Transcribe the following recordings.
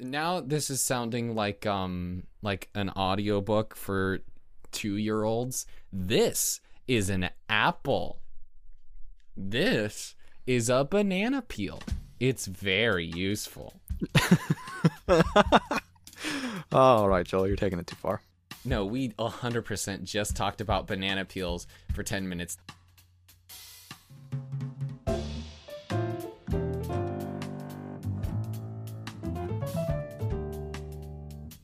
now this is sounding like um like an audiobook for 2-year-olds. This is an apple. This is a banana peel. It's very useful. All right, Joel, you're taking it too far. No, we 100% just talked about banana peels for 10 minutes.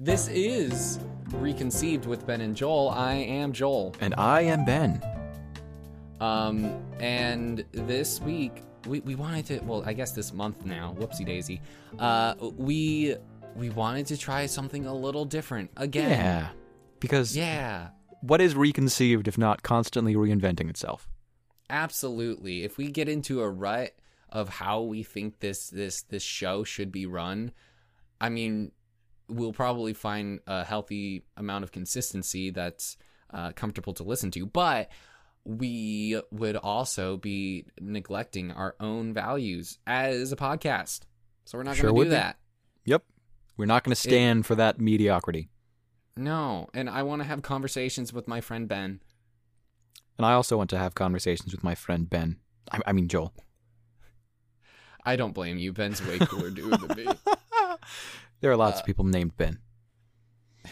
This is Reconceived with Ben and Joel. I am Joel. And I am Ben. Um, and this week we, we wanted to well, I guess this month now, whoopsie daisy. Uh we we wanted to try something a little different again. Yeah. Because Yeah. what is reconceived if not constantly reinventing itself? Absolutely. If we get into a rut of how we think this this this show should be run, I mean, we'll probably find a healthy amount of consistency that's uh, comfortable to listen to, but we would also be neglecting our own values as a podcast. So we're not Sure going to do be. that. Yep. We're not going to stand for that mediocrity. No, and I want to have conversations with my friend Ben. And I also want to have conversations with my friend Ben. I, I mean, Joel. I don't blame you. Ben's way cooler dude than me. There are lots Uh, of people named Ben.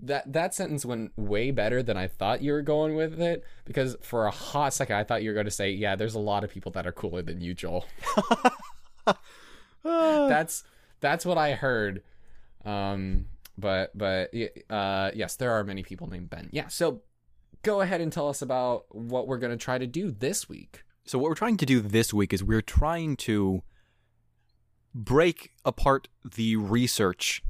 That that sentence went way better than I thought you were going with it because for a hot second I thought you were going to say, "Yeah, there's a lot of people that are cooler than you, Joel." that's that's what I heard. Um, but but uh, yes, there are many people named Ben. Yeah, so go ahead and tell us about what we're going to try to do this week. So what we're trying to do this week is we're trying to break apart the research.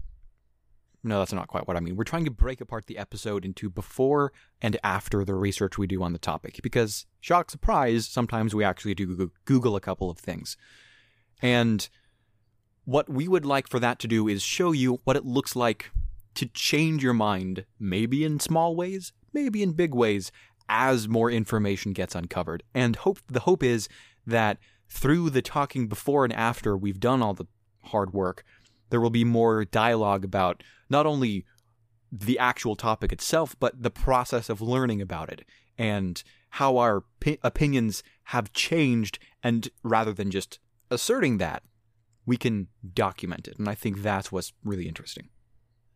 No, that's not quite what I mean. We're trying to break apart the episode into before and after the research we do on the topic because shock surprise, sometimes we actually do Google a couple of things. And what we would like for that to do is show you what it looks like to change your mind, maybe in small ways, maybe in big ways, as more information gets uncovered. And hope the hope is that through the talking before and after we've done all the hard work, there will be more dialogue about not only the actual topic itself, but the process of learning about it and how our pi- opinions have changed. And rather than just asserting that, we can document it. And I think that's what's really interesting.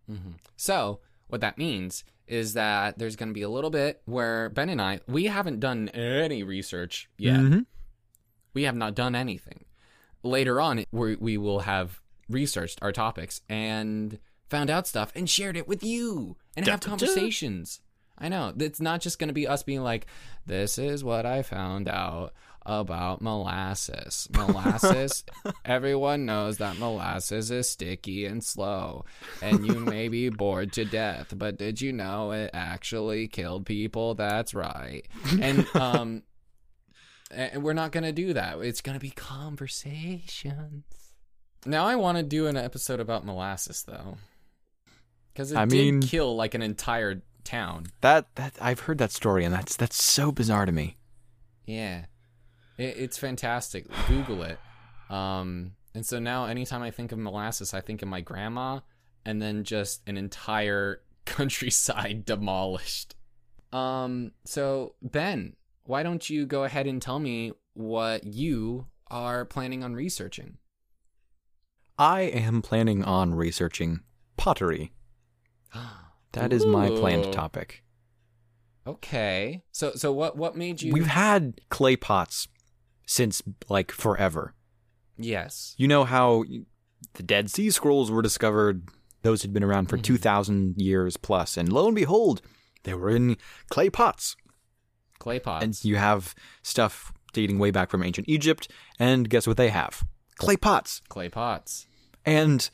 hmm So, what that means is that there's going to be a little bit where Ben and I, we haven't done any research yet. Mhm. We have not done anything. Later on, we, we will have researched our topics and found out stuff and shared it with you and have conversations. I know. It's not just going to be us being like, this is what I found out about molasses. Molasses, everyone knows that molasses is sticky and slow, and you may be bored to death, but did you know it actually killed people? That's right. And, um, and we're not going to do that. It's going to be conversations. Now I want to do an episode about molasses, though. Because it I did mean- kill like an entire town. That that I've heard that story, and that's that's so bizarre to me. Yeah, it, it's fantastic. Google it. Um, and so now, anytime I think of molasses, I think of my grandma, and then just an entire countryside demolished. Um, so Ben, why don't you go ahead and tell me what you are planning on researching? I am planning on researching pottery. That is my planned topic. Okay. So so what what made you? We've had clay pots since like forever. yes. You know how the Dead Sea Scrolls were discovered; those had been around for Mhm. two thousand years plus, and lo and behold, they were in clay pots. Clay pots. And you have stuff dating way back from ancient Egypt, and guess what they have? Clay pots. clay pots. And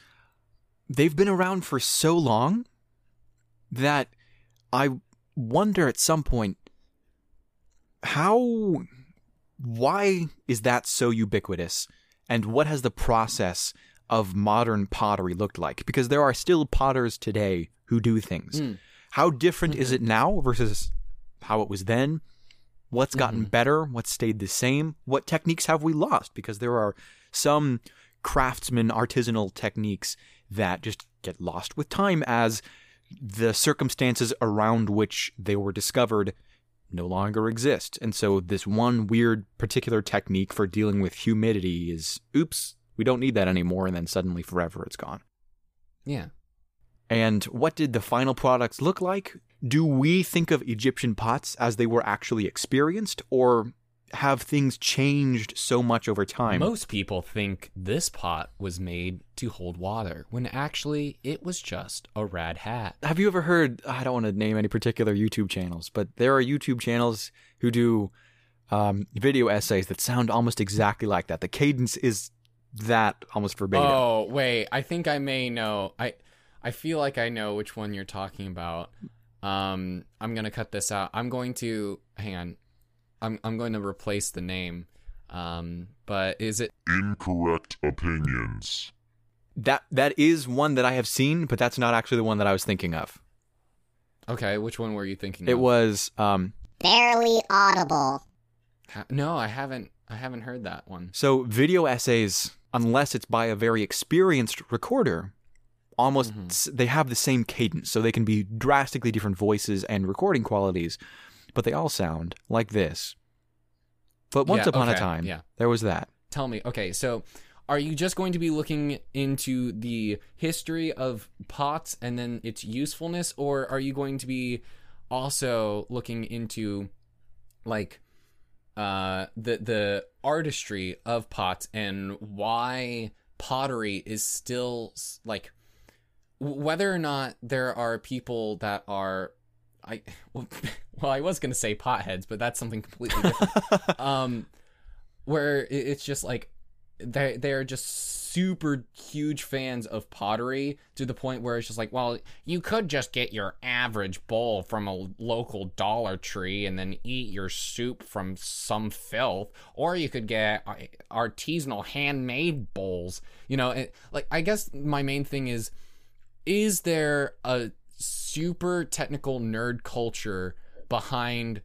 they've been around for so long that I wonder at some point how why is that so ubiquitous and what has the process of modern pottery looked like because there are still potters today who do things Mm. how different is it now versus how it was then what's gotten mm-hmm. better what's stayed the same what techniques have we lost because there are some craftsman artisanal techniques that just get lost with time as the circumstances around which they were discovered no longer exist. And so this one weird particular technique for dealing with humidity is oops, we don't need that anymore and then suddenly forever it's gone. Yeah. And what did the final products look like? Do we think of Egyptian pots as they were actually experienced or have things changed so much over time? Most people think this pot was made to hold water, when actually it was just a rad hat. have you ever heard i don't want to name any particular youtube channels but there are youtube channels who do um, video essays that sound almost exactly like that the cadence is that almost verbatim Oh, wait, I think I may know. I I feel like I know which one you're talking about. Um I'm going to cut this out. I'm going to hang on. I'm I'm going to replace the name. Um but is it Incorrect opinions. that that is one that i have seen but that's not actually the one that i was thinking of Okay, which one were you thinking of? it of? was um Barely audible. Ha- No, I haven't I haven't heard that one. so video essays unless it's by a very experienced recorder almost Mhm. s- they have the same cadence so they can be drastically different voices and recording qualities but they all sound like this but once Yeah, upon a time yeah. there was that Tell me. Okay, so are you just going to be looking into the history of pots and then its usefulness or are you going to be also looking into like uh the the artistry of pots and why pottery is still like whether or not there are people that are I well, well I was going to say potheads but that's something completely different. Um where it's just like they they're just super huge fans of pottery to the point where it's just like well you could just get your average bowl from a local dollar tree and then eat your soup from some filth or you could get uh, artisanal handmade bowls you know it, like i guess my main thing is is there a super technical nerd culture behind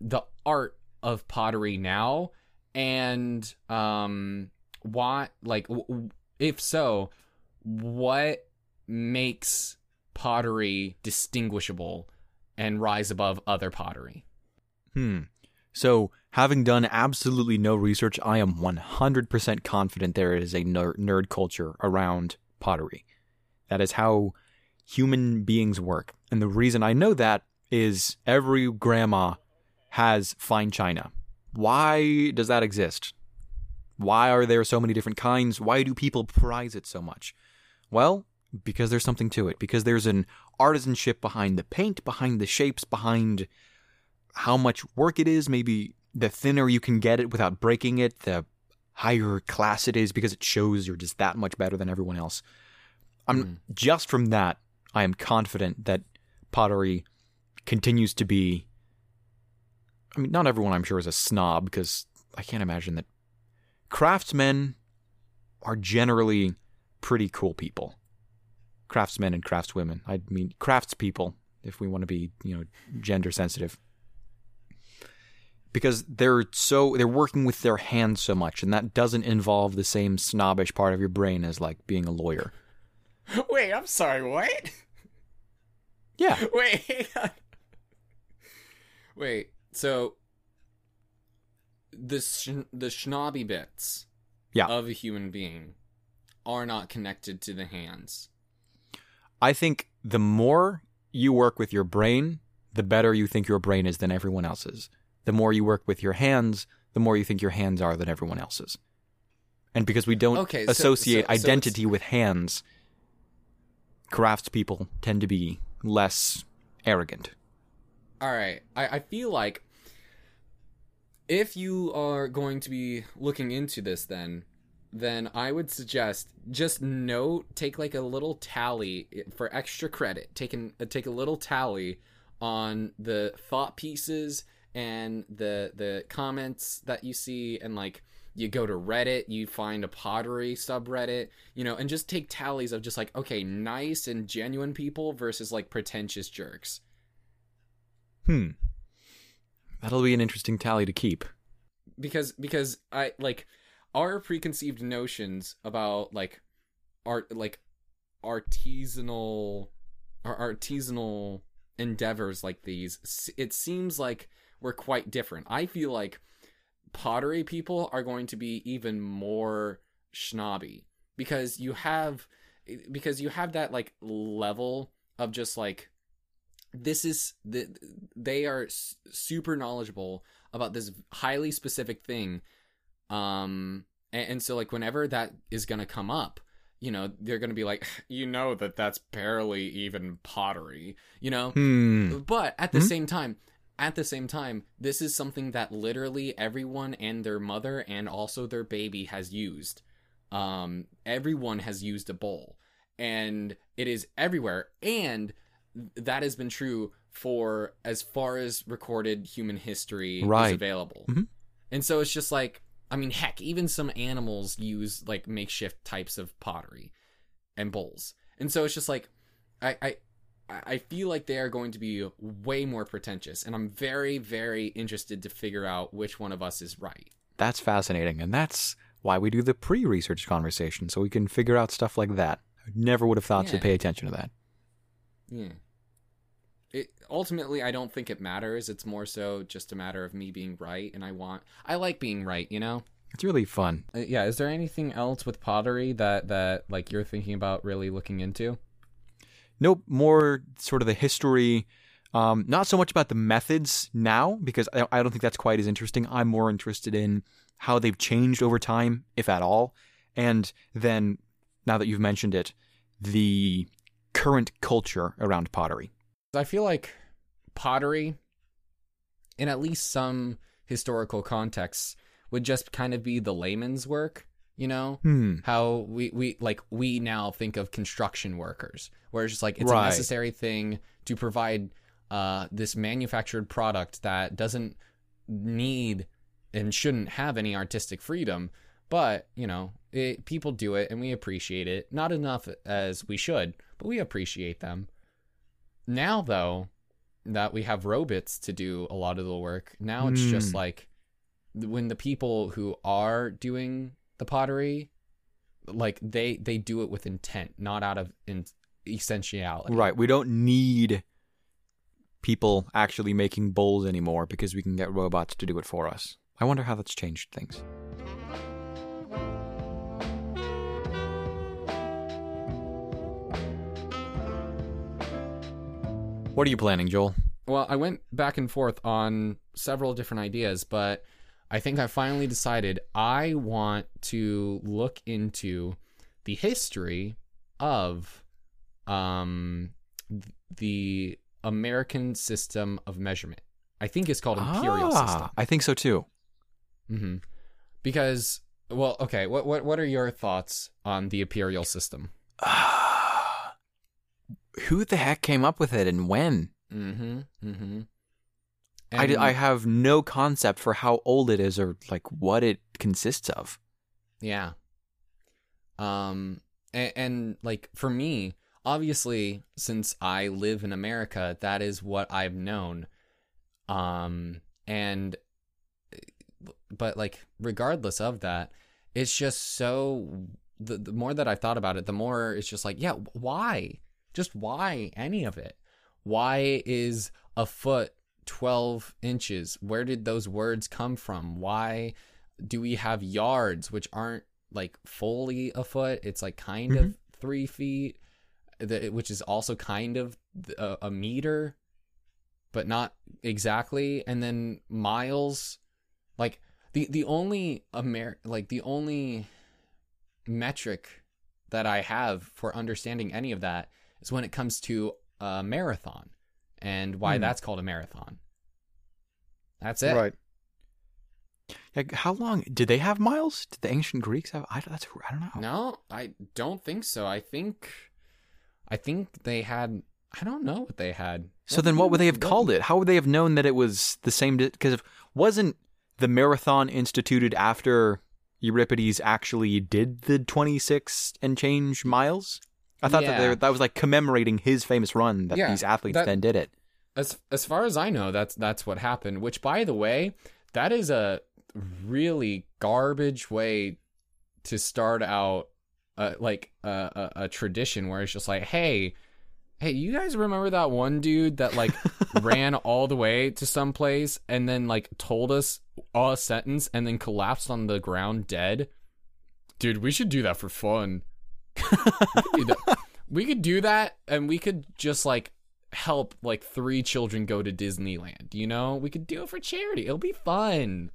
the art of pottery now and um why like if so what makes pottery distinguishable and rise above other pottery Hmm. So, having done absolutely no research, I am 100% confident there is a ner- nerd culture around pottery. That is how human beings work. And the reason I know that is every grandma has fine china. Why does that exist? Why are there so many different kinds? Why do people prize it so much? Well, because there's something to it. Because there's an artisanship behind the paint, behind the shapes, behind how much work it is. Maybe the thinner you can get it without breaking it, the higher class it is because it shows you're just that much better than everyone else. I'm mm. just from that, I am confident that pottery continues to be. I mean, not everyone I'm sure is a snob because I can't imagine that craftsmen are generally pretty cool people. Craftsmen and craftswomen. I mean, craftspeople, if we want to be, you know, gender sensitive because they're so they're working with their hands so much and that doesn't involve the same snobbish part of your brain as like being a lawyer wait i'm sorry what? Yeah. Wait wait so the sh- the schnobby bits Yeah. of a human being are not connected to the hands. I think the more you work with your brain the better you think your brain is than everyone else's. The more you work with your hands the more you think your hands are than everyone else's. And because we don't Okay, associate so- so it's- identity with hands craftspeople tend to be less arrogant All right. I, I feel like if you are going to be looking into this, then then I would suggest just note, take like a little tally for extra credit. Take an, uh, take a little tally on the thought pieces and the the comments that you see, and like you go to Reddit, you find a pottery subreddit, you know, and just take tallies of just like okay, nice and genuine people versus like pretentious jerks. hmm that'll be an interesting tally to keep because because I like our preconceived notions about like art like artisanal or artisanal endeavors like these, it seems like we're quite different. I feel like pottery people are going to be even more snobby because you have because you have that like level of just like this is the they are s- super knowledgeable about this highly specific thing um and, and so like whenever that is going to come up you know they're going to be like you know that that's barely even pottery you know Hmm. but at the Hmm? same time at the same time this is something that literally everyone and their mother and also their baby has used um everyone has used a bowl and it is everywhere and that has been true for as far as recorded human history Right. is available Mhm. and so it's just like i mean heck even some animals use like makeshift types of pottery and bowls and so it's just like i i I feel like they are going to be way more pretentious, and I'm very, very interested to figure out which one of us is right. That's fascinating, and that's why we do the pre-research conversation, so we can figure out stuff like that. I never would have thought to pay attention to that. Yeah. It ultimately, I don't think it matters. It's more so just a matter of me being right, and I want, I like being right, you know. It's really fun. Uh, yeah. Is there anything else with pottery that that like you're thinking about really looking into? Nope, more sort of the history. Um, not so much about the methods now, because I, I don't think that's quite as interesting. I'm more interested in how they've changed over time, if at all. And then, now that you've mentioned it, the current culture around pottery. I feel like pottery, in at least some historical contexts, would just kind of be the layman's work, you know? Hmm. How we, we like we now think of construction workers, where it's just like it's Right. a necessary thing to provide uh, this manufactured product that doesn't need and shouldn't have any artistic freedom. But you know, it, people do it, and we appreciate it. Not enough as we should, but we appreciate them. Now, though, that we have robots to do a lot of the work, now it's just Hmm. like when the people who are doing the pottery, like they they do it with intent, not out of in, essentiality. Right. We don't need people actually making bowls anymore because we can get robots to do it for us. I wonder how that's changed things. What are you planning, Joel? Well, I went back and forth on several different ideas, but I think I finally decided I want to look into the history of um the American system of measurement. I think it's called imperial Ah, system. I think so too. hmm Because, well, okay, what what what are your thoughts on the imperial system? Who the heck came up with it and when? Mm-hmm. Mm-hmm. I, d- I have no concept for how old it is or like what it consists of. Yeah. Um and, and like for me, obviously since I live in America, that is what I've known. Um and but like regardless of that, it's just so the, the more that I've thought about it, the more it's just like, yeah, why? Just why any of it? Why is a foot 12 inches? Where did those words come from? Why do we have yards which aren't like fully a foot? It's like kind of mm-hmm. three feet, which is also kind of a, a meter, but not exactly. And then miles, like the the only Amer like the only metric that I have for understanding any of that is when it comes to a marathon and why Hmm. that's called a marathon. That's it. Right. Like, how long did they have miles? Did the ancient Greeks have? I, that's I don't know. No, I don't think so. I think, I think they had. I don't know what they had. So then, what would they have called it? How would they have known that it was the same? Because wasn't the marathon instituted after Euripides actually did the twenty six and change miles? I thought that they were, that was like commemorating his famous run that Yeah, these athletes that- then did it. As as far as I know, that's that's what happened. Which, by the way, that is a really garbage way to start out uh, like uh, a, a tradition where it's just like, hey, hey, you guys remember that one dude that like ran all the way to some place and then like told us a sentence and then collapsed on the ground dead? Dude, we should do that for fun. We, could do that. we could do that and we could just like help like three children go to Disneyland, you know? We could do it for charity. It'll be fun.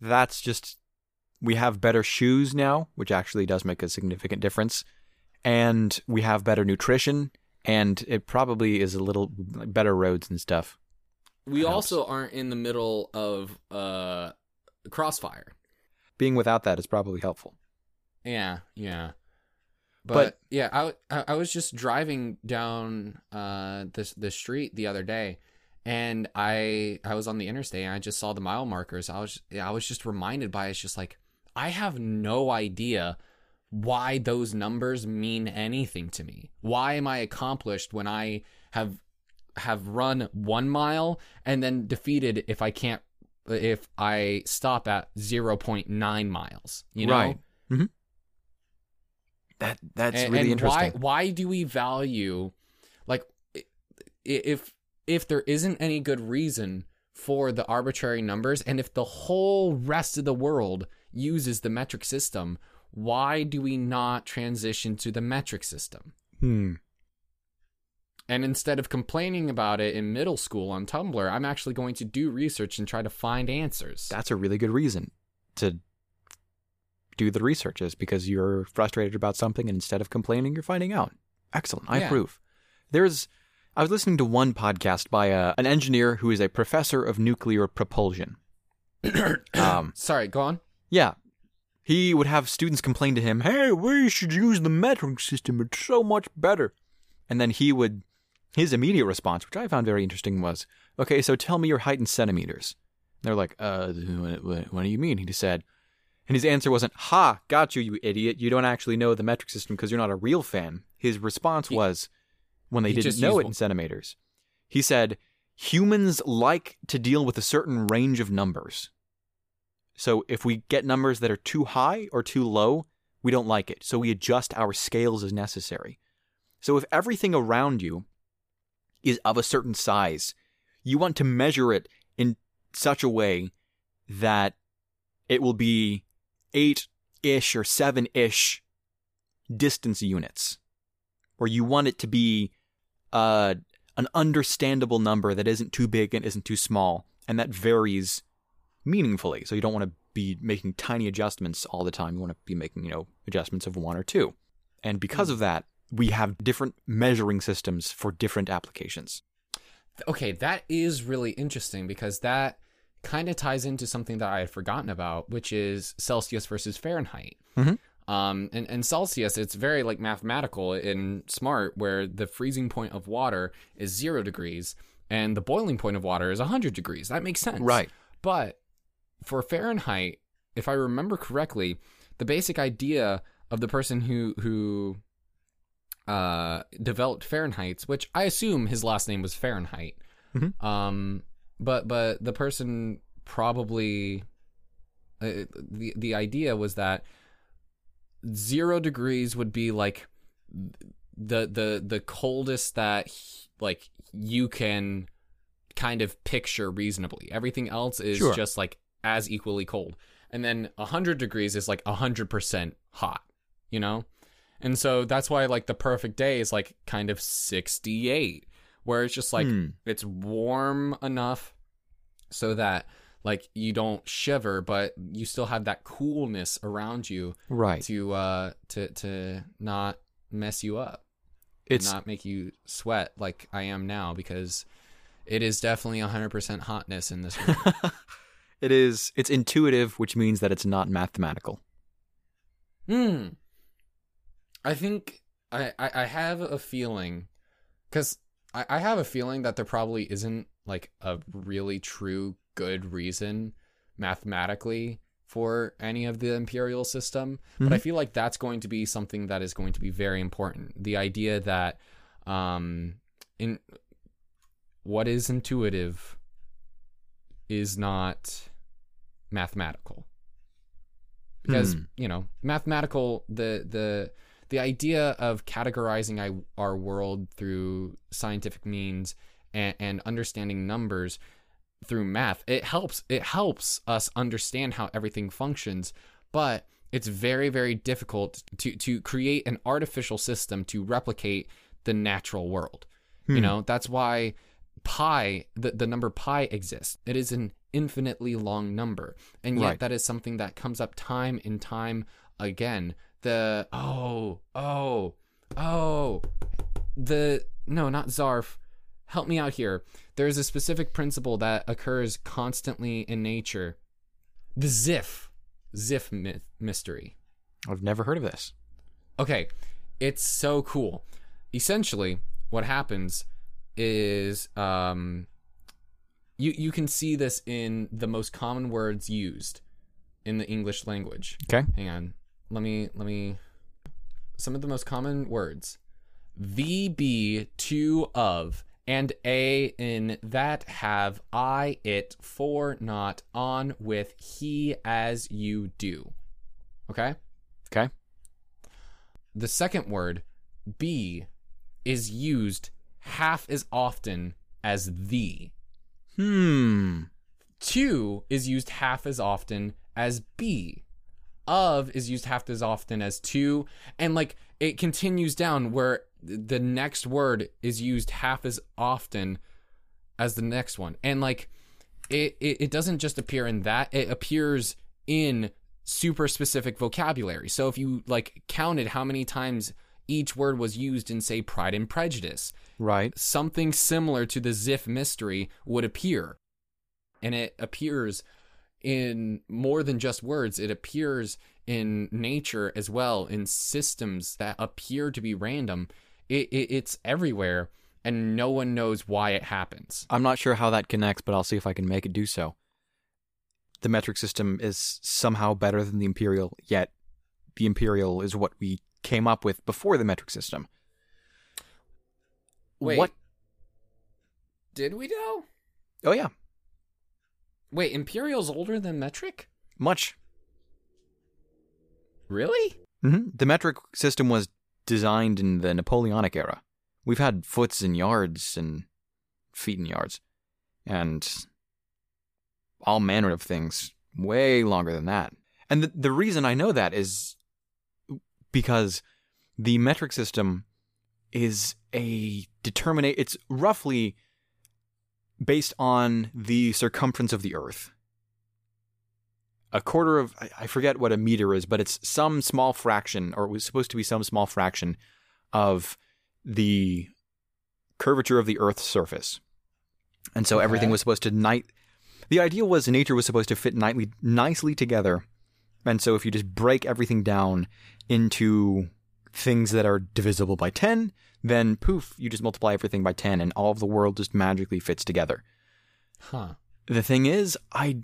That's just we have better shoes now, which actually does make a significant difference, and we have better nutrition, and it probably is a little better roads and stuff. We That also aren't in the middle of uh crossfire. Being without that is probably helpful. Yeah, yeah. But, But- yeah, I, I was just driving down uh this the street the other day, and I I was on the interstate and I just saw the mile markers. I was I was just reminded by it's just like I have no idea why those numbers mean anything to me. Why am I accomplished when I have have run one mile and then defeated if I can't if I stop at zero point nine miles? You know, Right. That that's and, really and why interesting. why do we value like if if there isn't any good reason for the arbitrary numbers and if the whole rest of the world uses the metric system why do we not transition to the metric system Hmm. and instead of complaining about it in middle school on tumblr i'm actually going to do research and try to find answers That's a really good reason to do the research is because you're frustrated about something and instead of complaining, you're finding out. Excellent. I Yeah. approve. There's I was listening to one podcast by a, an engineer who is a professor of nuclear propulsion. um, sorry go on yeah. He would have students complain to him, "Hey, we should use the metric system. It's so much better." And then he would his immediate response, which I found very interesting, was, "Okay, so tell me your height in centimeters." They're like, "Uh, what, what, what do you mean?" He just said, and his answer wasn't, "Ha, got you, you idiot. You don't actually know the metric system because you're not a real fan." His response He- was, when they didn't know it in centimeters, he said, "Humans like to deal with a certain range of numbers." So if we get numbers that are too high or too low, we don't like it. So we adjust our scales as necessary. So if everything around you is of a certain size, you want to measure it in such a way that it will be eight ish or seven ish distance units. Or you want it to be uh, an understandable number that isn't too big and isn't too small, and that varies meaningfully. So you don't want to be making tiny adjustments all the time. You want to be making, you know, adjustments of one or two. And because of that, we have different measuring systems for different applications. okay, that is really interesting because that kind of ties into something that I had forgotten about, which is Celsius versus Fahrenheit. Mhm. Um, and, and Celsius, it's very like mathematical and smart, where the freezing point of water is zero degrees and the boiling point of water is 100 degrees. That makes sense. Right. But for Fahrenheit, if I remember correctly, the basic idea of the person who who uh, developed Fahrenheit's, which I assume his last name was Fahrenheit, Mhm. um, but but the person probably uh, the the idea was that zero degrees would be like the the the coldest that like you can kind of picture reasonably. Everything else is Sure. just like as equally cold. And then 100 degrees is like 100% hot, you know? And so that's why like the perfect day is like kind of 68 where it's just like Hmm. it's warm enough so that like you don't shiver but you still have that coolness around you Right. to uh to to not mess you up It's not make you sweat like I am now because it is definitely 100% hotness in this room. it is it's intuitive, which means that it's not mathematical. Hmm. I think I, I, I have a feeling because I, I have a feeling that there probably isn't like a really true good reason mathematically for any of the imperial system but i Mhm. feel like that's going to be something that is going to be very important the idea that um in what is intuitive is not mathematical because Hmm. you know mathematical the the the idea of categorizing I, our world through scientific means and, and understanding numbers through math it helps it helps us understand how everything functions but it's very very difficult to to create an artificial system to replicate the natural world. You hmm. know that's why pi the, the number pi exists. It is an infinitely long number and yet Right. that is something that comes up time and time again the oh oh oh the no not zarf help me out here there's a specific principle that occurs constantly in nature the Zipf Zipf myth, mystery I've never heard of this. Okay, it's so cool. Essentially, what happens is um, you you can see this in the most common words used in the English language. Okay. Hang on. Let me let me some of the most common words. The be to of and a in that have I it for not on with he as you do. Okay? Okay. The second word, be, is used half as often as the. Hmm. To is used half as often as be. Of is used half as often as to. And like it continues down where the next word is used half as often as the next one. And like it, it, it doesn't just appear in that, it appears in super specific vocabulary. So if you like counted how many times each word was used in say Pride and Prejudice, Right. something similar to the Zipf mystery would appear. And it appears in more than just words, it appears in nature as well, in systems that appear to be random. It, it, it's everywhere, and no one knows why it happens. I'm not sure how that connects, but I'll see if I can make it do so. The metric system is somehow better than the imperial, yet the imperial is what we came up with before the metric system. Wait. What? Did we know? Oh yeah, Wait, Imperial's older than metric? much. Really? hmm The metric system was designed in the Napoleonic era. We've had foots and yards and feet and yards, and all manner of things way longer than that. And the, the reason I know that is because the metric system is a determinate. It's roughly based on the circumference of the Earth. A quarter of I- forget what a meter is, but it's some small fraction, or it was supposed to be some small fraction of the curvature of the Earth's surface. And so everything was supposed to night. The idea was nature was supposed to fit nightly, nicely together. And so if you just break everything down into things that are divisible by 10, then poof, you just multiply everything by 10 and all of the world just magically fits together. Huh. The thing is, I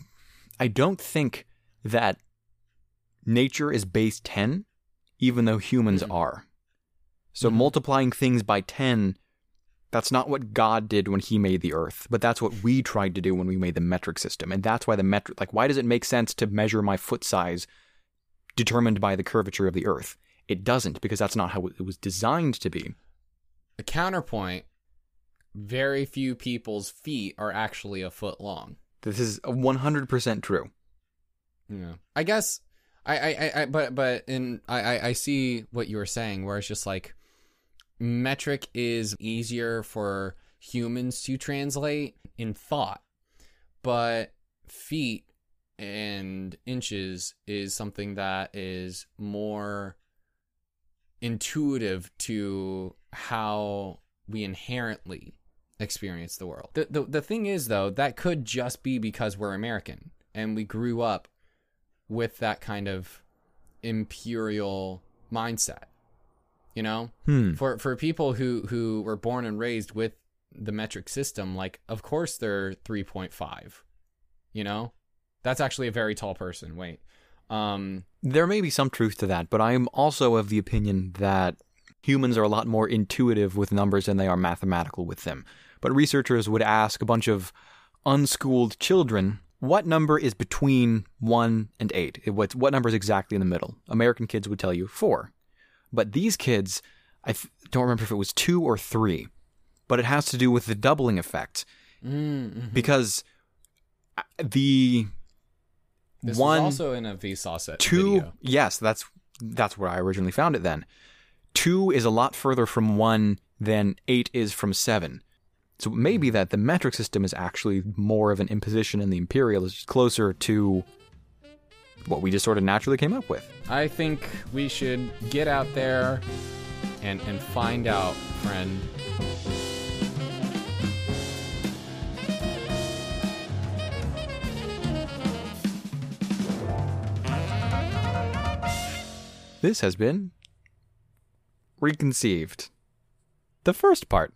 I don't think that nature is base 10 even though humans Mhm. are. So Mhm. multiplying things by 10 that's not what God did when he made the earth, but that's what we tried to do when we made the metric system. And that's why the metric like why does it make sense to measure my foot size determined by the curvature of the earth? It doesn't because that's not how it was designed to be. A counterpoint very few people's feet are actually a foot long. This is 100% true. Yeah. I guess I, I, I, but but in I, I, I see what you were saying where it's just like metric is easier for humans to translate in thought, but feet and inches is something that is more intuitive to how we inherently experience the world. The, the the thing is though, that could just be because we're American and we grew up with that kind of imperial mindset. You know? Hmm. For for people who who were born and raised with the metric system, like of course they're 3.5. You know? That's actually a very tall person. Wait. Um There may be some truth to that, but I am also of the opinion that humans are a lot more intuitive with numbers than they are mathematical with them. But researchers would ask a bunch of unschooled children, what number is between 1 and 8? What, what number is exactly in the middle? American kids would tell you 4. But these kids, I th- don't remember if it was 2 or 3, but it has to do with the doubling effect. Mm-hmm. Because uh, the This one, also in a Vsauce two, video. yes, that's that's where I originally found it then. 2 is a lot further from 1 than 8 is from 7. So it may be that the metric system is actually more of an imposition and the imperial is closer to what we just sort of naturally came up with. I think we should get out there and and find out, friend. This has been Reconceived. The first part.